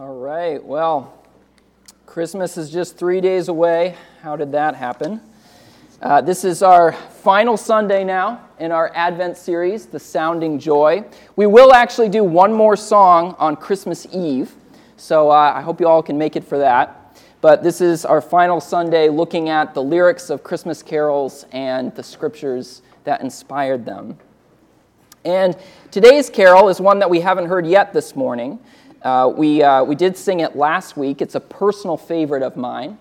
All right, well, Christmas is just three days away. How did that happen? Uh, this is our final Sunday now in our Advent series, The Sounding Joy. We will actually do one more song on Christmas Eve, so uh, I hope you all can make it for that. But this is our final Sunday looking at the lyrics of Christmas carols and the scriptures that inspired them. And today's carol is one that we haven't heard yet this morning. Uh, we, uh, we did sing it last week. It's a personal favorite of mine,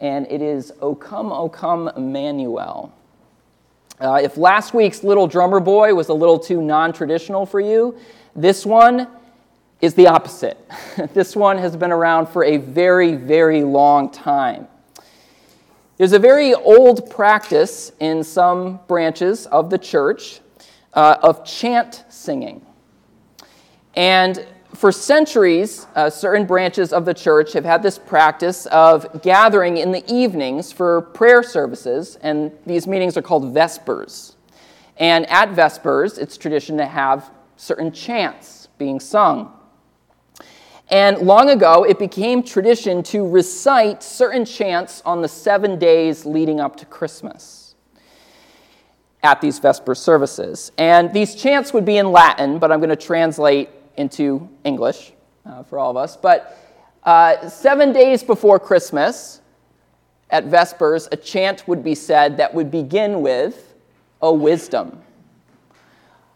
and it is O Come, O Come, Emmanuel. Uh, if last week's Little Drummer Boy was a little too non traditional for you, this one is the opposite. this one has been around for a very, very long time. There's a very old practice in some branches of the church uh, of chant singing. And for centuries, uh, certain branches of the church have had this practice of gathering in the evenings for prayer services, and these meetings are called Vespers. And at Vespers, it's tradition to have certain chants being sung. And long ago, it became tradition to recite certain chants on the seven days leading up to Christmas at these Vesper services. And these chants would be in Latin, but I'm going to translate into English uh, for all of us. But uh, seven days before Christmas, at Vespers, a chant would be said that would begin with, O wisdom.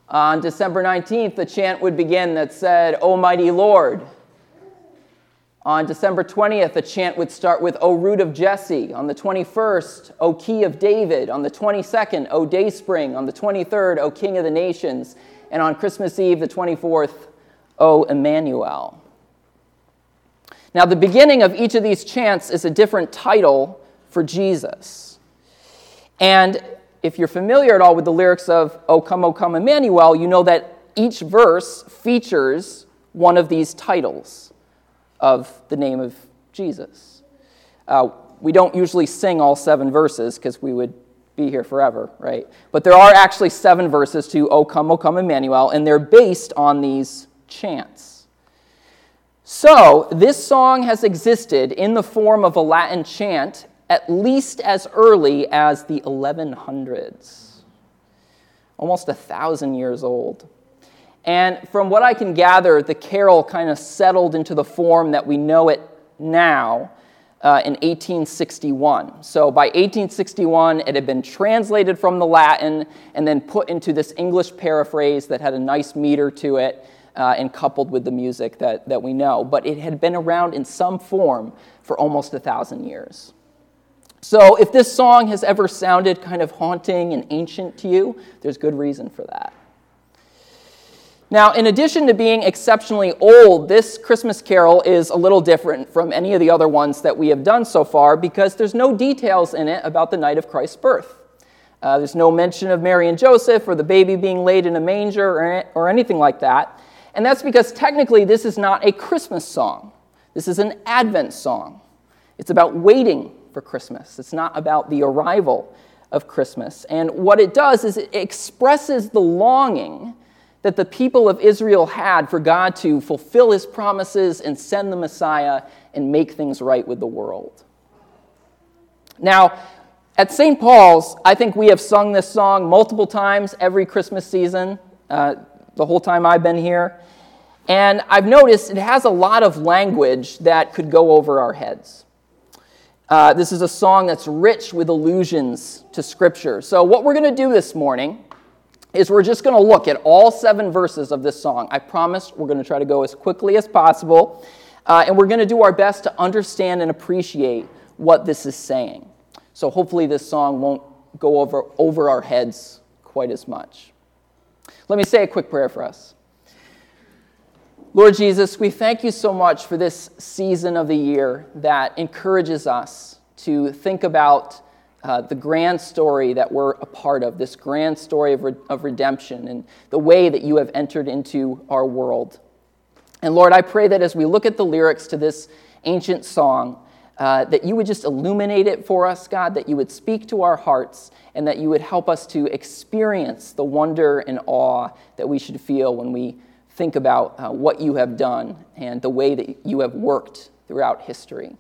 On December 19th, the chant would begin that said, O mighty Lord. On December 20th, the chant would start with, O root of Jesse. On the 21st, O key of David. On the 22nd, O dayspring. On the 23rd, O king of the nations. And on Christmas Eve, the 24th, O Emmanuel. Now, the beginning of each of these chants is a different title for Jesus. And if you're familiar at all with the lyrics of O come, O come, Emmanuel, you know that each verse features one of these titles of the name of Jesus. Uh, we don't usually sing all seven verses because we would be here forever, right? But there are actually seven verses to O come, O come, Emmanuel, and they're based on these chants. So, this song has existed in the form of a Latin chant at least as early as the 1100s, almost a thousand years old. And from what I can gather, the carol kind of settled into the form that we know it now uh, in 1861. So by 1861, it had been translated from the Latin and then put into this English paraphrase that had a nice meter to it uh, and coupled with the music that, that we know. But it had been around in some form for almost a thousand years. So if this song has ever sounded kind of haunting and ancient to you, there's good reason for that. Now, in addition to being exceptionally old, this Christmas carol is a little different from any of the other ones that we have done so far because there's no details in it about the night of Christ's birth. Uh, there's no mention of Mary and Joseph or the baby being laid in a manger or, or anything like that. And that's because technically this is not a Christmas song. This is an Advent song. It's about waiting for Christmas, it's not about the arrival of Christmas. And what it does is it expresses the longing that the people of Israel had for God to fulfill his promises and send the Messiah and make things right with the world. Now, at St. Paul's, I think we have sung this song multiple times every Christmas season. Uh, the whole time I've been here. And I've noticed it has a lot of language that could go over our heads. Uh, this is a song that's rich with allusions to Scripture. So, what we're going to do this morning is we're just going to look at all seven verses of this song. I promise we're going to try to go as quickly as possible, uh, and we're going to do our best to understand and appreciate what this is saying. So, hopefully, this song won't go over, over our heads quite as much. Let me say a quick prayer for us. Lord Jesus, we thank you so much for this season of the year that encourages us to think about uh, the grand story that we're a part of, this grand story of, re- of redemption and the way that you have entered into our world. And Lord, I pray that as we look at the lyrics to this ancient song, uh, that you would just illuminate it for us, God, that you would speak to our hearts, and that you would help us to experience the wonder and awe that we should feel when we think about uh, what you have done and the way that you have worked throughout history.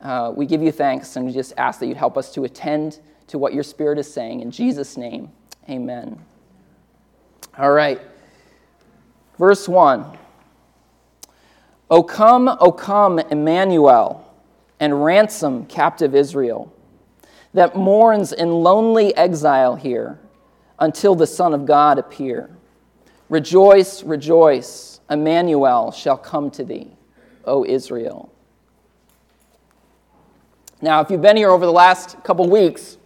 Uh, we give you thanks and we just ask that you'd help us to attend to what your Spirit is saying. In Jesus' name, amen. All right. Verse 1 O come, O come, Emmanuel, and ransom captive Israel, that mourns in lonely exile here until the Son of God appear. Rejoice, rejoice, Emmanuel shall come to thee, O Israel. Now, if you've been here over the last couple weeks,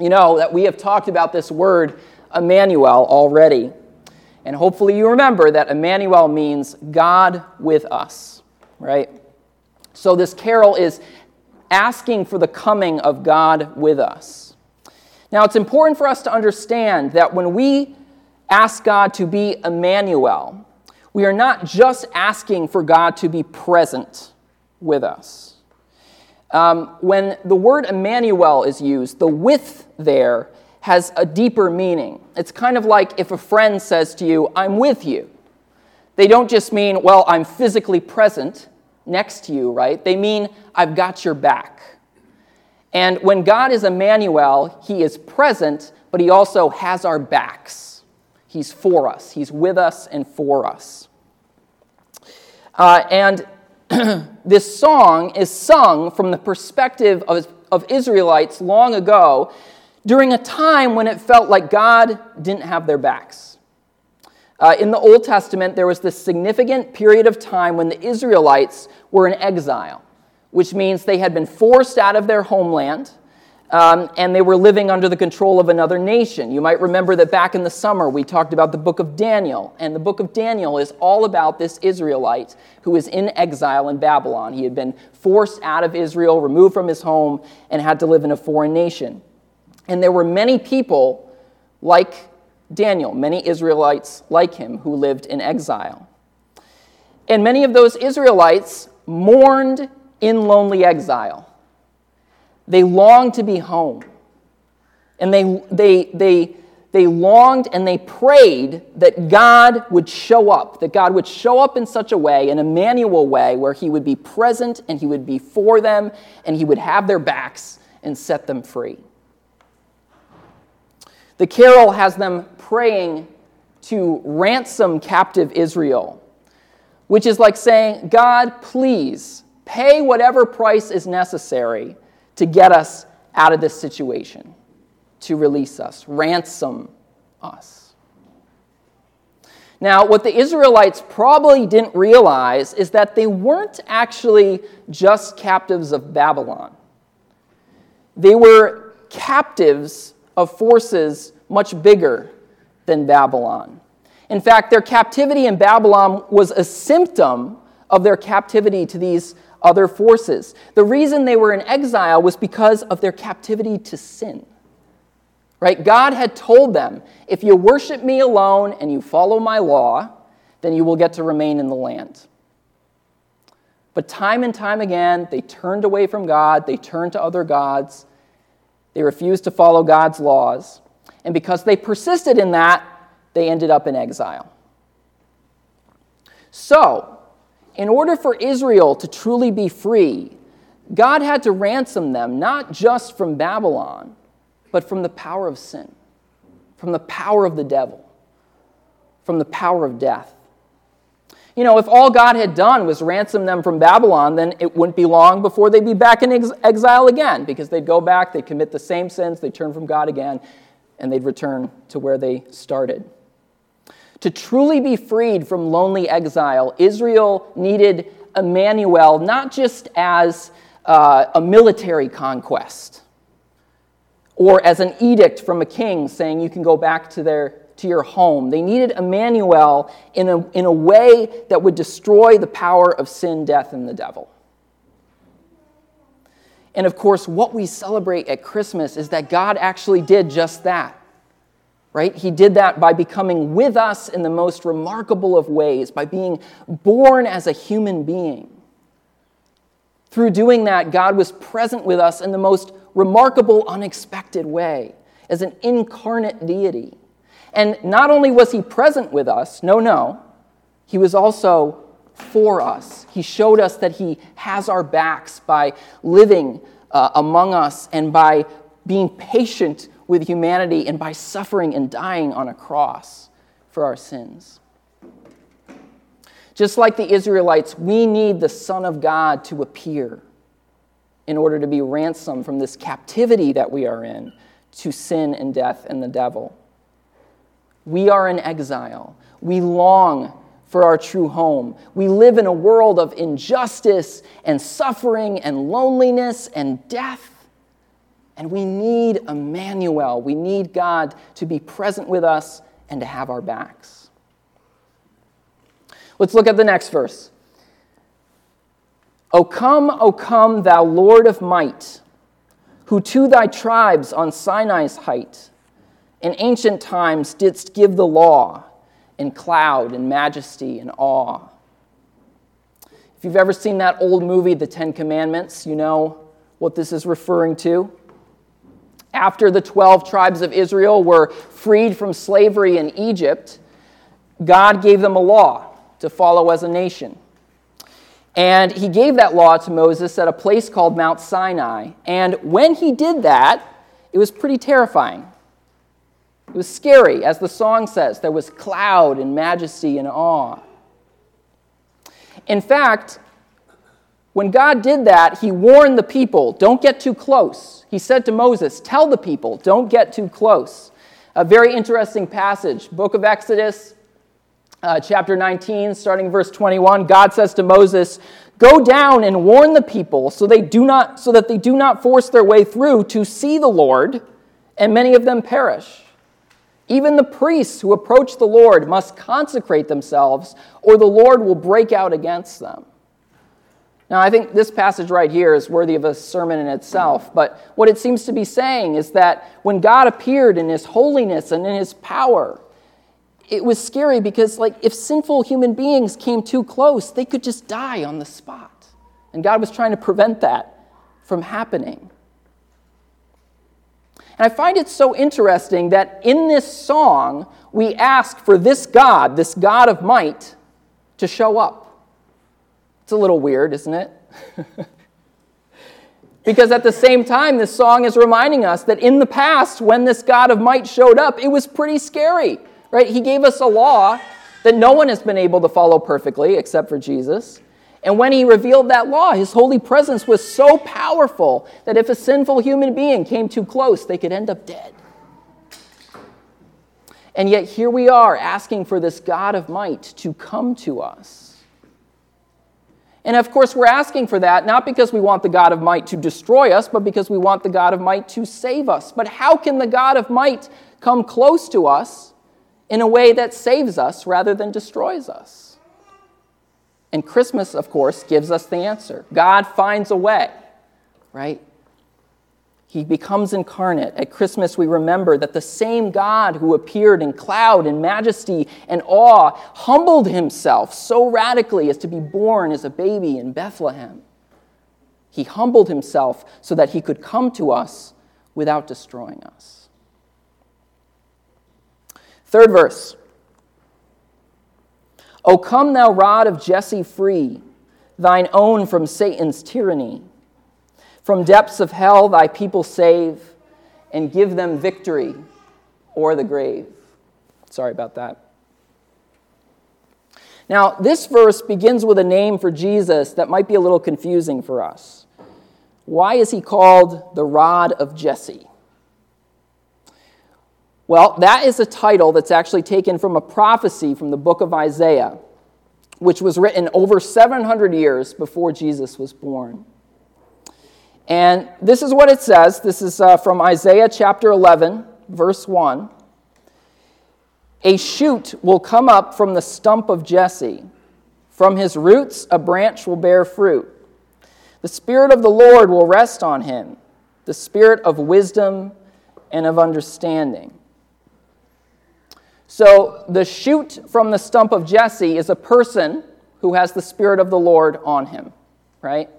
you know that we have talked about this word Emmanuel already. And hopefully you remember that Emmanuel means God with us, right? So this carol is asking for the coming of God with us. Now, it's important for us to understand that when we ask God to be Emmanuel, we are not just asking for God to be present with us. Um, when the word Emmanuel is used, the with there has a deeper meaning. It's kind of like if a friend says to you, I'm with you. They don't just mean, well, I'm physically present next to you, right? They mean, I've got your back. And when God is Emmanuel, He is present, but He also has our backs. He's for us, He's with us and for us. Uh, and this song is sung from the perspective of, of Israelites long ago during a time when it felt like God didn't have their backs. Uh, in the Old Testament, there was this significant period of time when the Israelites were in exile, which means they had been forced out of their homeland um, and they were living under the control of another nation. You might remember that back in the summer we talked about the book of Daniel, and the book of Daniel is all about this Israelite who is in exile in Babylon. He had been forced out of Israel, removed from his home, and had to live in a foreign nation. And there were many people like Daniel, many Israelites like him, who lived in exile. And many of those Israelites mourned in lonely exile. They longed to be home. And they, they, they, they longed and they prayed that God would show up, that God would show up in such a way, an Emmanuel way, where He would be present and He would be for them and He would have their backs and set them free. The carol has them praying to ransom captive Israel, which is like saying, God, please pay whatever price is necessary to get us out of this situation, to release us, ransom us. Now, what the Israelites probably didn't realize is that they weren't actually just captives of Babylon. They were captives of forces much bigger than Babylon. In fact, their captivity in Babylon was a symptom of their captivity to these other forces. The reason they were in exile was because of their captivity to sin. Right? God had told them, if you worship me alone and you follow my law, then you will get to remain in the land. But time and time again, they turned away from God, they turned to other gods, they refused to follow God's laws. And because they persisted in that, they ended up in exile. So, in order for Israel to truly be free, God had to ransom them not just from Babylon, but from the power of sin, from the power of the devil, from the power of death. You know, if all God had done was ransom them from Babylon, then it wouldn't be long before they'd be back in ex- exile again because they'd go back, they'd commit the same sins, they'd turn from God again, and they'd return to where they started. To truly be freed from lonely exile, Israel needed Emmanuel not just as uh, a military conquest or as an edict from a king saying you can go back to, their, to your home. They needed Emmanuel in a, in a way that would destroy the power of sin, death, and the devil. And of course, what we celebrate at Christmas is that God actually did just that right? He did that by becoming with us in the most remarkable of ways, by being born as a human being. Through doing that, God was present with us in the most remarkable, unexpected way, as an incarnate deity. And not only was he present with us, no, no, He was also for us. He showed us that He has our backs by living uh, among us and by being patient with humanity and by suffering and dying on a cross for our sins. Just like the Israelites, we need the Son of God to appear in order to be ransomed from this captivity that we are in to sin and death and the devil. We are in exile. We long for our true home. We live in a world of injustice and suffering and loneliness and death. And we need Emmanuel. We need God to be present with us and to have our backs. Let's look at the next verse. O come, O come, thou Lord of might, who to thy tribes on Sinai's height in ancient times didst give the law in cloud and majesty and awe. If you've ever seen that old movie, The Ten Commandments, you know what this is referring to. After the 12 tribes of Israel were freed from slavery in Egypt, God gave them a law to follow as a nation. And he gave that law to Moses at a place called Mount Sinai. And when he did that, it was pretty terrifying. It was scary, as the song says. There was cloud and majesty and awe. In fact, when God did that, he warned the people don't get too close. He said to Moses, Tell the people, don't get too close. A very interesting passage. Book of Exodus, uh, chapter 19, starting verse 21, God says to Moses, Go down and warn the people so, they do not, so that they do not force their way through to see the Lord, and many of them perish. Even the priests who approach the Lord must consecrate themselves, or the Lord will break out against them. Now, I think this passage right here is worthy of a sermon in itself, but what it seems to be saying is that when God appeared in his holiness and in his power, it was scary because like if sinful human beings came too close they could just die on the spot and god was trying to prevent that from happening and i find it so interesting that in this song we ask for this god this god of might to show up it's a little weird isn't it because at the same time this song is reminding us that in the past when this god of might showed up it was pretty scary right? He gave us a law that no one has been able to follow perfectly except for Jesus. And when he revealed that law, his holy presence was so powerful that if a sinful human being came too close, they could end up dead. And yet, here we are asking for this God of might to come to us. And of course, we're asking for that not because we want the God of might to destroy us, but because we want the God of might to save us. But how can the God of might come close to us in a way that saves us rather than destroys us? And Christmas, of course, gives us the answer. God finds a way, right? He becomes incarnate. At Christmas, we remember that the same God who appeared in cloud and majesty and awe humbled himself so radically as to be born as a baby in Bethlehem. He humbled himself so that he could come to us without destroying us. Third verse. O come, thou rod of Jesse, free, thine own from Satan's tyranny. From depths of hell, thy people save, and give them victory or the grave. Sorry about that. Now, this verse begins with a name for Jesus that might be a little confusing for us. Why is he called the rod of Jesse? Well, that is a title that's actually taken from a prophecy from the book of Isaiah, which was written over 700 years before Jesus was born. And this is what it says. This is uh, from Isaiah chapter 11, verse 1. A shoot will come up from the stump of Jesse. From his roots, a branch will bear fruit. The Spirit of the Lord will rest on him, the Spirit of wisdom and of understanding so the shoot from the stump of Jesse is a person who has the Spirit of the Lord on him, right?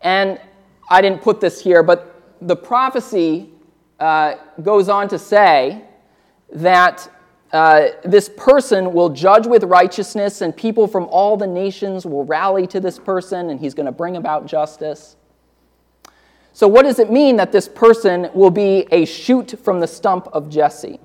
And I didn't put this here, but the prophecy uh, goes on to say that uh, this person will judge with righteousness, and people from all the nations will rally to this person, and he's going to bring about justice. So, what does it mean that this person will be a shoot from the stump of Jesse?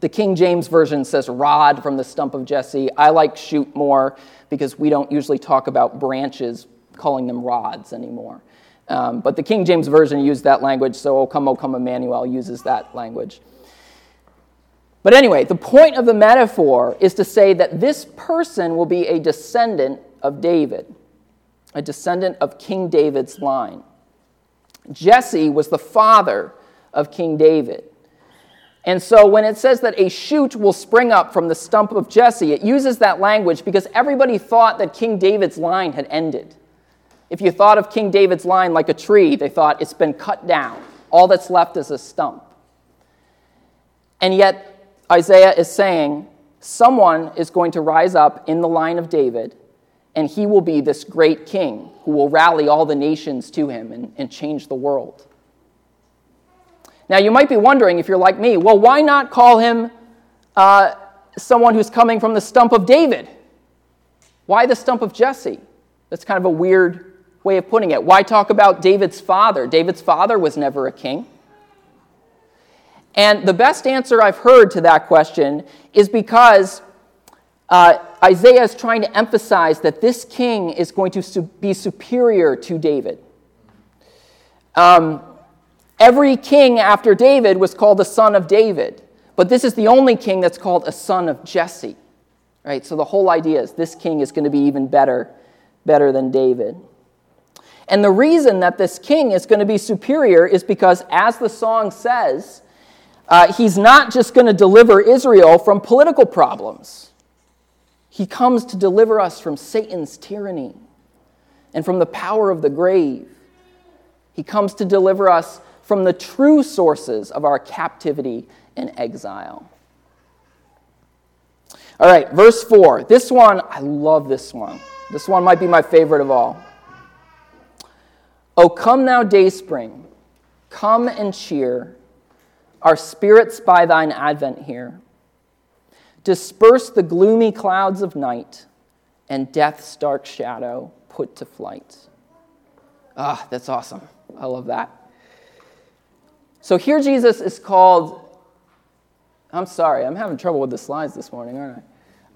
The King James Version says rod from the stump of Jesse. I like shoot more because we don't usually talk about branches, calling them rods anymore. Um, but the King James Version used that language, so O come, O come, Emmanuel uses that language. But anyway, the point of the metaphor is to say that this person will be a descendant of David, a descendant of King David's line. Jesse was the father of King David. And so when it says that a shoot will spring up from the stump of Jesse, it uses that language because everybody thought that King David's line had ended. If you thought of King David's line like a tree, they thought it's been cut down. All that's left is a stump. And yet, Isaiah is saying someone is going to rise up in the line of David, and he will be this great king who will rally all the nations to him and, and change the world. Now, you might be wondering, if you're like me, well, why not call him uh, someone who's coming from the stump of David? Why the stump of Jesse? That's kind of a weird way of putting it. Why talk about David's father? David's father was never a king. And the best answer I've heard to that question is because uh, Isaiah is trying to emphasize that this king is going to be superior to David. Um, every king after David was called the son of David, but this is the only king that's called a son of Jesse. Right? So the whole idea is this king is going to be even better, better than David. And the reason that this king is going to be superior is because, as the song says, uh, he's not just going to deliver Israel from political problems. He comes to deliver us from Satan's tyranny and from the power of the grave. He comes to deliver us from the true sources of our captivity and exile. All right, verse 4. This one, I love this one. This one might be my favorite of all. Oh, come now, day spring, come and cheer our spirits by thine advent here. Disperse the gloomy clouds of night, and death's dark shadow put to flight. Ah, that's awesome. I love that. So here Jesus is called, I'm sorry, I'm having trouble with the slides this morning, aren't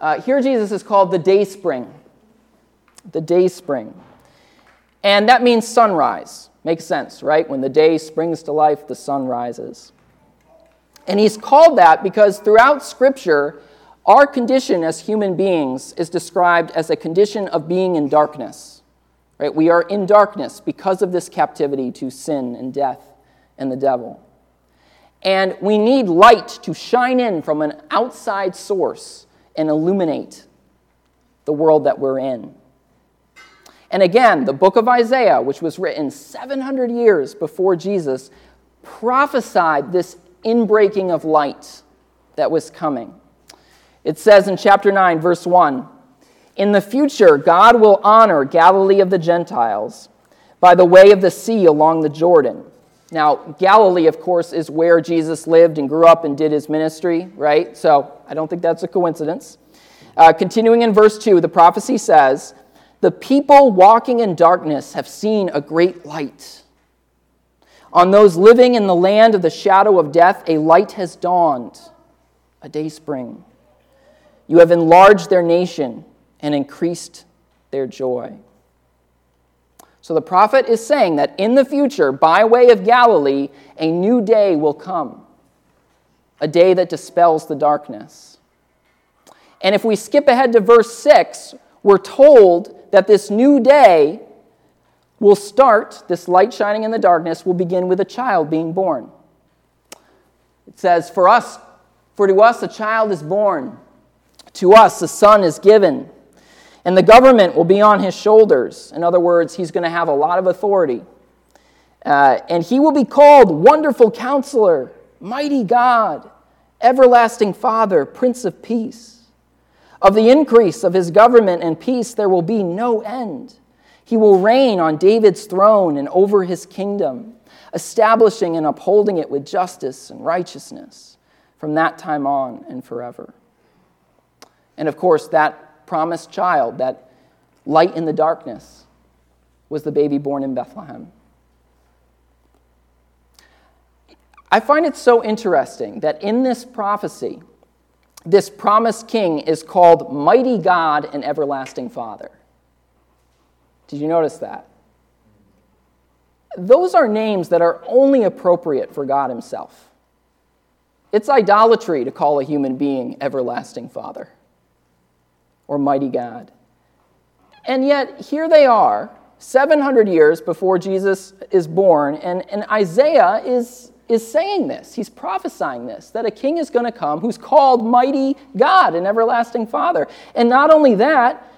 I? Uh, here Jesus is called the day spring. The day spring. And that means sunrise. Makes sense, right? When the day springs to life, the sun rises. And he's called that because throughout Scripture, our condition as human beings is described as a condition of being in darkness. Right? We are in darkness because of this captivity to sin and death and the devil. And we need light to shine in from an outside source and illuminate the world that we're in. And again, the book of Isaiah, which was written 700 years before Jesus, prophesied this inbreaking of light that was coming. It says in chapter 9, verse 1 In the future, God will honor Galilee of the Gentiles by the way of the sea along the Jordan. Now, Galilee, of course, is where Jesus lived and grew up and did his ministry, right? So I don't think that's a coincidence. Uh, continuing in verse 2, the prophecy says, The people walking in darkness have seen a great light. On those living in the land of the shadow of death, a light has dawned, a day spring. You have enlarged their nation and increased their joy. So the prophet is saying that in the future, by way of Galilee, a new day will come, a day that dispels the darkness. And if we skip ahead to verse 6, we're told that this new day will start, this light shining in the darkness will begin with a child being born. It says, For us, for to us a child is born, to us a son is given, and the government will be on his shoulders. In other words, he's going to have a lot of authority. Uh, and he will be called Wonderful Counselor, Mighty God, Everlasting Father, Prince of Peace. Of the increase of his government and peace, there will be no end he will reign on David's throne and over his kingdom, establishing and upholding it with justice and righteousness from that time on and forever. And of course, that promised child, that light in the darkness, was the baby born in Bethlehem. I find it so interesting that in this prophecy, this promised king is called Mighty God and Everlasting Father. Did you notice that? Those are names that are only appropriate for God Himself. It's idolatry to call a human being Everlasting Father or Mighty God. And yet, here they are, 700 years before Jesus is born, and, and Isaiah is, is saying this. He's prophesying this that a king is going to come who's called Mighty God and Everlasting Father. And not only that,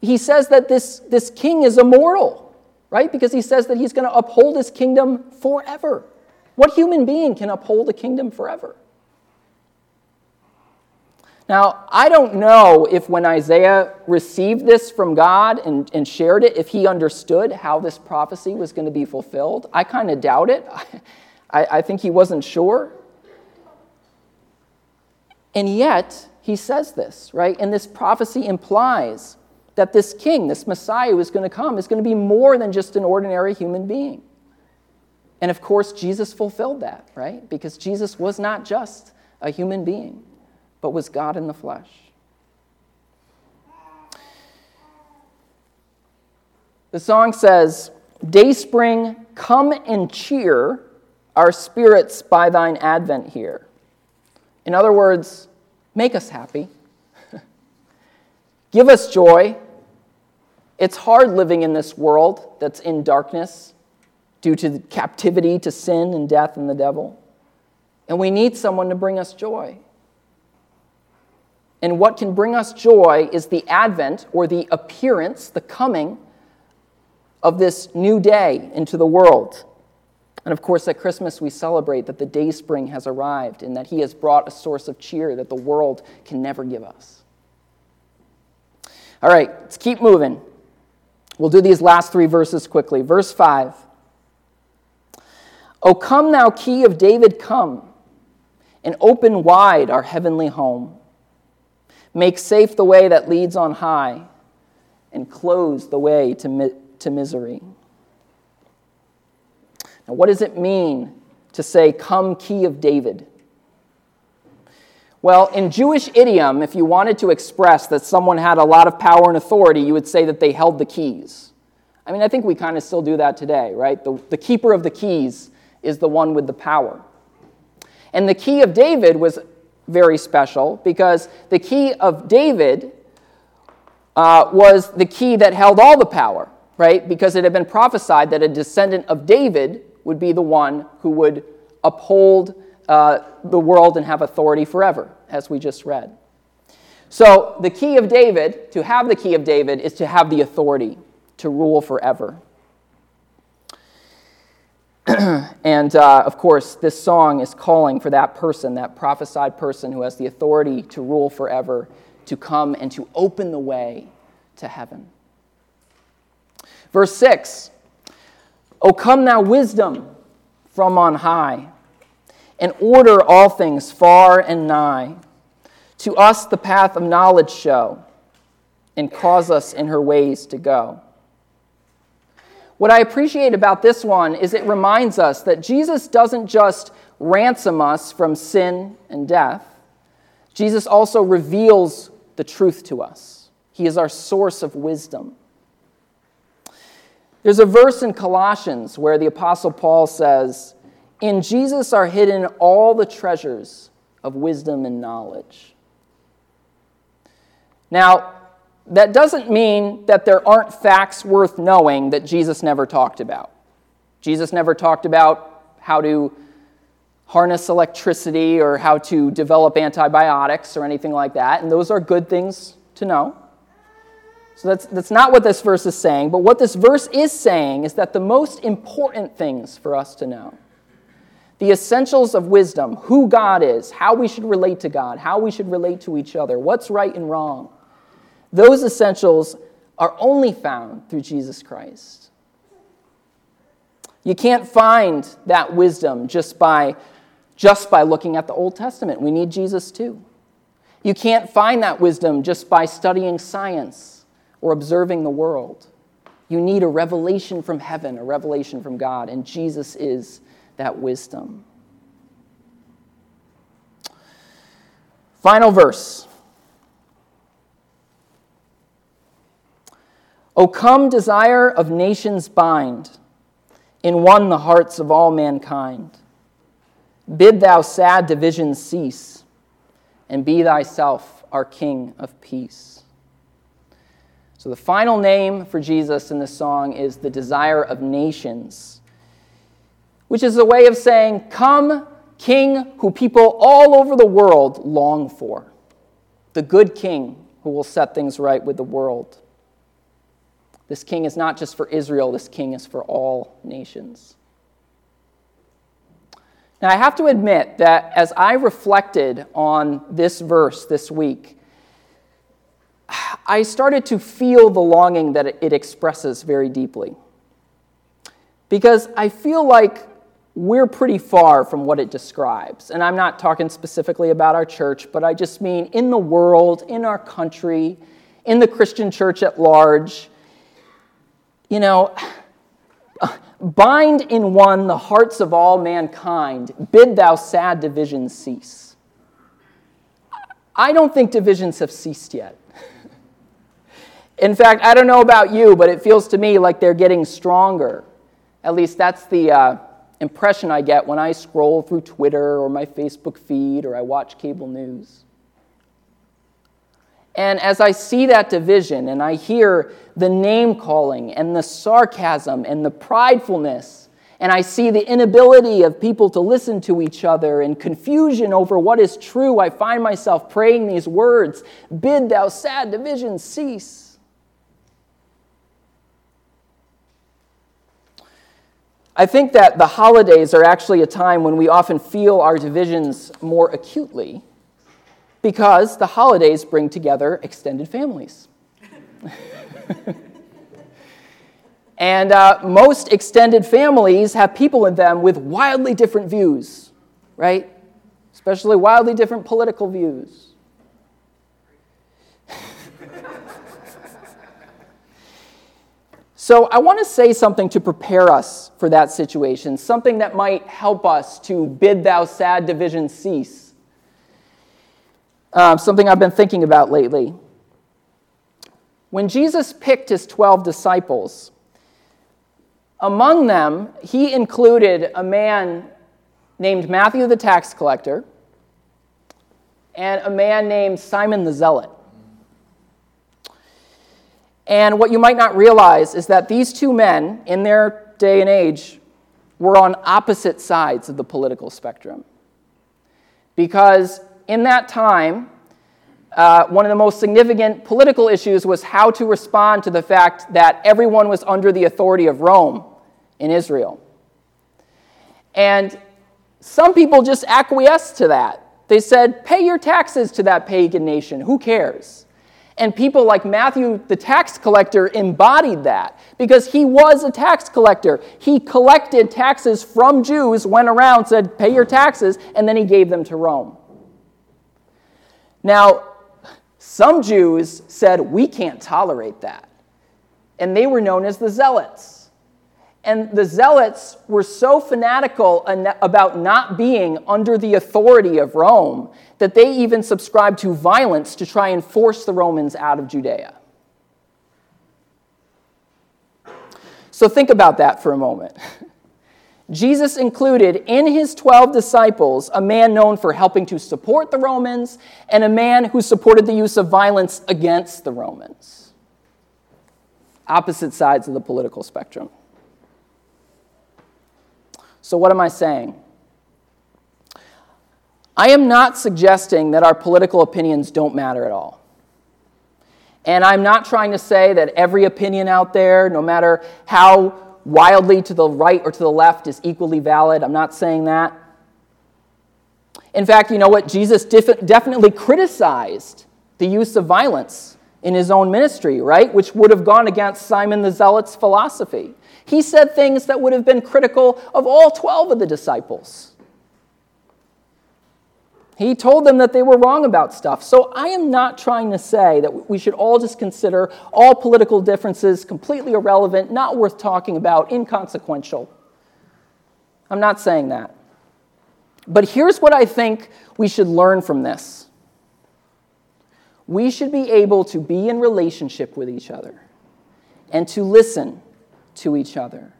he says that this, this king is immortal, right? Because he says that he's going to uphold his kingdom forever. What human being can uphold a kingdom forever? Now, I don't know if when Isaiah received this from God and, and shared it, if he understood how this prophecy was going to be fulfilled. I kind of doubt it. I, I think he wasn't sure. And yet, he says this, right? And this prophecy implies that this king, this Messiah who is going to come, is going to be more than just an ordinary human being. And of course, Jesus fulfilled that, right? Because Jesus was not just a human being but was God in the flesh. The song says, Dayspring, come and cheer our spirits by thine advent here. In other words, make us happy. Give us joy. It's hard living in this world that's in darkness due to captivity to sin and death and the devil. And we need someone to bring us joy. And what can bring us joy is the advent or the appearance, the coming of this new day into the world. And of course, at Christmas, we celebrate that the day spring has arrived and that He has brought a source of cheer that the world can never give us. All right, let's keep moving. We'll do these last three verses quickly. Verse 5 O come, thou key of David, come, and open wide our heavenly home. Make safe the way that leads on high, and close the way to, mi- to misery. Now, what does it mean to say, Come, key of David? Well, in Jewish idiom, if you wanted to express that someone had a lot of power and authority, you would say that they held the keys. I mean, I think we kind of still do that today, right? The, the keeper of the keys is the one with the power. And the key of David was very special because the key of David uh, was the key that held all the power, right? Because it had been prophesied that a descendant of David would be the one who would uphold uh, the world and have authority forever, as we just read. So, the key of David, to have the key of David, is to have the authority to rule forever. and uh, of course, this song is calling for that person, that prophesied person who has the authority to rule forever, to come and to open the way to heaven. Verse 6 O come, thou wisdom from on high, and order all things far and nigh. To us the path of knowledge show, and cause us in her ways to go. What I appreciate about this one is it reminds us that Jesus doesn't just ransom us from sin and death, Jesus also reveals the truth to us. He is our source of wisdom. There's a verse in Colossians where the Apostle Paul says, In Jesus are hidden all the treasures of wisdom and knowledge. Now, that doesn't mean that there aren't facts worth knowing that Jesus never talked about. Jesus never talked about how to harness electricity or how to develop antibiotics or anything like that, and those are good things to know. So that's, that's not what this verse is saying, but what this verse is saying is that the most important things for us to know, the essentials of wisdom, who God is, how we should relate to God, how we should relate to each other, what's right and wrong, those essentials are only found through Jesus Christ. You can't find that wisdom just by just by looking at the Old Testament. We need Jesus too. You can't find that wisdom just by studying science or observing the world. You need a revelation from heaven, a revelation from God, and Jesus is that wisdom. Final verse. O come, desire of nations bind, in one the hearts of all mankind. Bid thou sad divisions cease, and be thyself our King of peace. So, the final name for Jesus in this song is the desire of nations, which is a way of saying, Come, King who people all over the world long for, the good King who will set things right with the world. This King is not just for Israel, this King is for all nations. Now, I have to admit that as I reflected on this verse this week, I started to feel the longing that it expresses very deeply. Because I feel like we're pretty far from what it describes. And I'm not talking specifically about our church, but I just mean in the world, in our country, in the Christian church at large. You know, Bind in one the hearts of all mankind, bid thou sad divisions cease. I don't think divisions have ceased yet. In fact, I don't know about you, but it feels to me like they're getting stronger. At least that's the uh, impression I get when I scroll through Twitter or my Facebook feed or I watch cable news. And as I see that division and I hear the name calling and the sarcasm and the pridefulness, and I see the inability of people to listen to each other and confusion over what is true, I find myself praying these words Bid thou sad division cease. I think that the holidays are actually a time when we often feel our divisions more acutely because the holidays bring together extended families. and uh, most extended families have people in them with wildly different views, right? Especially wildly different political views. So, I want to say something to prepare us for that situation, something that might help us to bid thou sad division cease um, something I've been thinking about lately. When Jesus picked his 12 disciples, among them, he included a man named Matthew the tax collector and a man named Simon the Zealot. And what you might not realize is that these two men, in their day and age, were on opposite sides of the political spectrum. Because in that time, uh, one of the most significant political issues was how to respond to the fact that everyone was under the authority of Rome in Israel. And some people just acquiesced to that. They said, pay your taxes to that pagan nation. Who cares? And people like Matthew, the tax collector, embodied that because he was a tax collector. He collected taxes from Jews, went around, said, pay your taxes, and then he gave them to Rome. Now, some Jews said, We can't tolerate that. And they were known as the Zealots. And the Zealots were so fanatical about not being under the authority of Rome that they even subscribed to violence to try and force the Romans out of Judea. So think about that for a moment. Jesus included in his 12 disciples a man known for helping to support the Romans and a man who supported the use of violence against the Romans. Opposite sides of the political spectrum. So, what am I saying? I am not suggesting that our political opinions don't matter at all. And I'm not trying to say that every opinion out there, no matter how wildly to the right or to the left is equally valid. I'm not saying that. In fact, you know what? Jesus definitely criticized the use of violence in his own ministry, right? Which would have gone against Simon the Zealot's philosophy. He said things that would have been critical of all 12 of the disciples. He told them that they were wrong about stuff. So I am not trying to say that we should all just consider all political differences completely irrelevant, not worth talking about, inconsequential. I'm not saying that. But here's what I think we should learn from this we should be able to be in relationship with each other and to listen to each other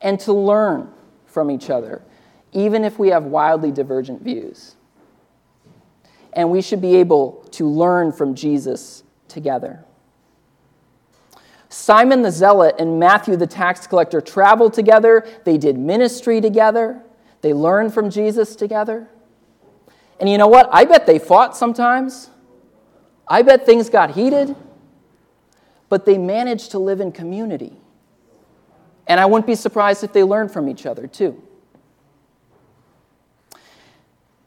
and to learn from each other, even if we have wildly divergent views and we should be able to learn from Jesus together. Simon the Zealot and Matthew the tax collector traveled together, they did ministry together, they learned from Jesus together. And you know what? I bet they fought sometimes. I bet things got heated, but they managed to live in community. And I wouldn't be surprised if they learned from each other too.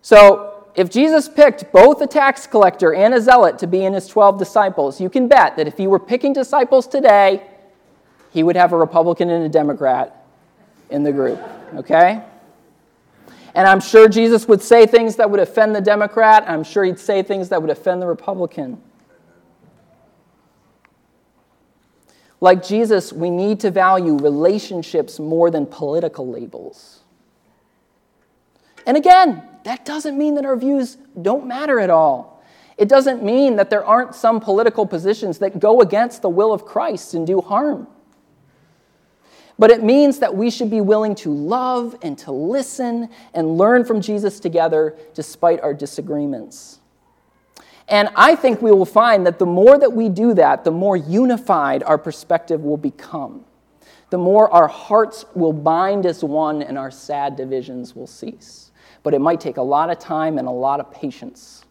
So, if Jesus picked both a tax collector and a zealot to be in his 12 disciples, you can bet that if he were picking disciples today, he would have a Republican and a Democrat in the group, okay? And I'm sure Jesus would say things that would offend the Democrat. I'm sure he'd say things that would offend the Republican. Like Jesus, we need to value relationships more than political labels. And again, that doesn't mean that our views don't matter at all. It doesn't mean that there aren't some political positions that go against the will of Christ and do harm. But it means that we should be willing to love and to listen and learn from Jesus together despite our disagreements. And I think we will find that the more that we do that, the more unified our perspective will become. The more our hearts will bind as one and our sad divisions will cease but it might take a lot of time and a lot of patience.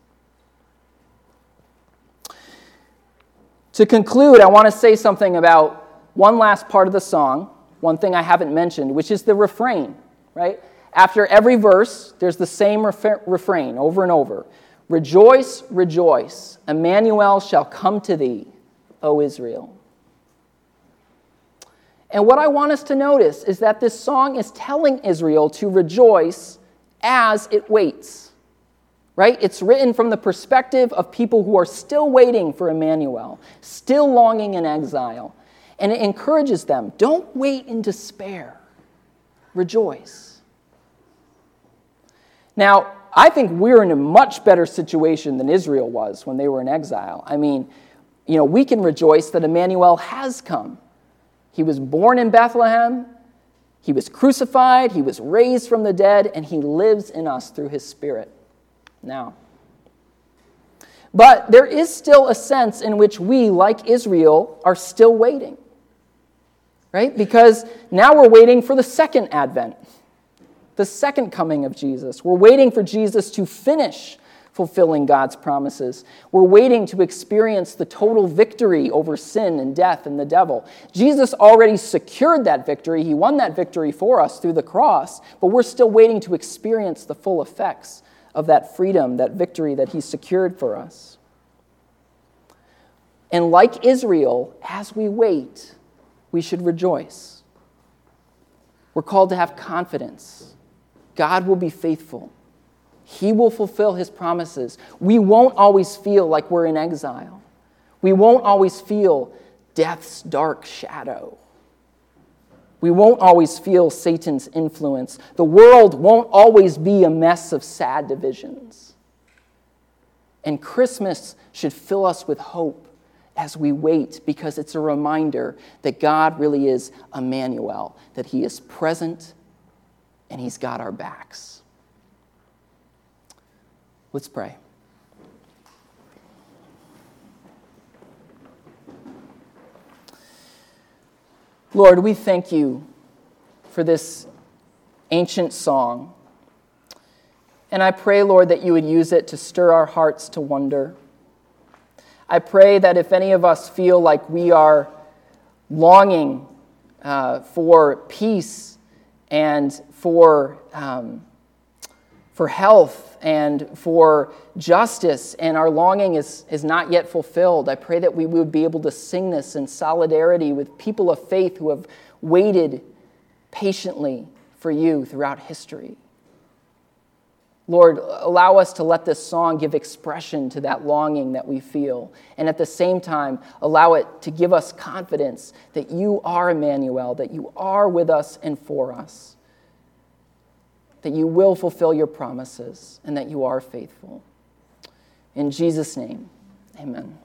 To conclude, I want to say something about one last part of the song, one thing I haven't mentioned, which is the refrain, right? After every verse, there's the same ref- refrain over and over Rejoice, rejoice, Emmanuel shall come to thee, O Israel. And what I want us to notice is that this song is telling Israel to rejoice as it waits. Right? It's written from the perspective of people who are still waiting for Emmanuel, still longing in exile. And it encourages them don't wait in despair, rejoice. Now, I think we're in a much better situation than Israel was when they were in exile. I mean, you know, we can rejoice that Emmanuel has come. He was born in Bethlehem, he was crucified, he was raised from the dead, and he lives in us through his Spirit now. But there is still a sense in which we, like Israel, are still waiting. Right? Because now we're waiting for the second advent, the second coming of Jesus. We're waiting for Jesus to finish fulfilling God's promises. We're waiting to experience the total victory over sin and death and the devil. Jesus already secured that victory. He won that victory for us through the cross, but we're still waiting to experience the full effects of that freedom, that victory that He secured for us. And like Israel, as we wait, we should rejoice. We're called to have confidence. God will be faithful. He will fulfill his promises. We won't always feel like we're in exile. We won't always feel death's dark shadow. We won't always feel Satan's influence. The world won't always be a mess of sad divisions. And Christmas should fill us with hope as we wait because it's a reminder that God really is Emmanuel, that He is present and He's got our backs. Let's pray. Lord, we thank you for this ancient song. And I pray, Lord, that you would use it to stir our hearts to wonder. I pray that if any of us feel like we are longing uh, for peace and for, um, for health and for justice, and our longing is, is not yet fulfilled. I pray that we would be able to sing this in solidarity with people of faith who have waited patiently for you throughout history. Lord, allow us to let this song give expression to that longing that we feel, and at the same time, allow it to give us confidence that you are Emmanuel, that you are with us and for us that you will fulfill your promises and that you are faithful. In Jesus' name, amen.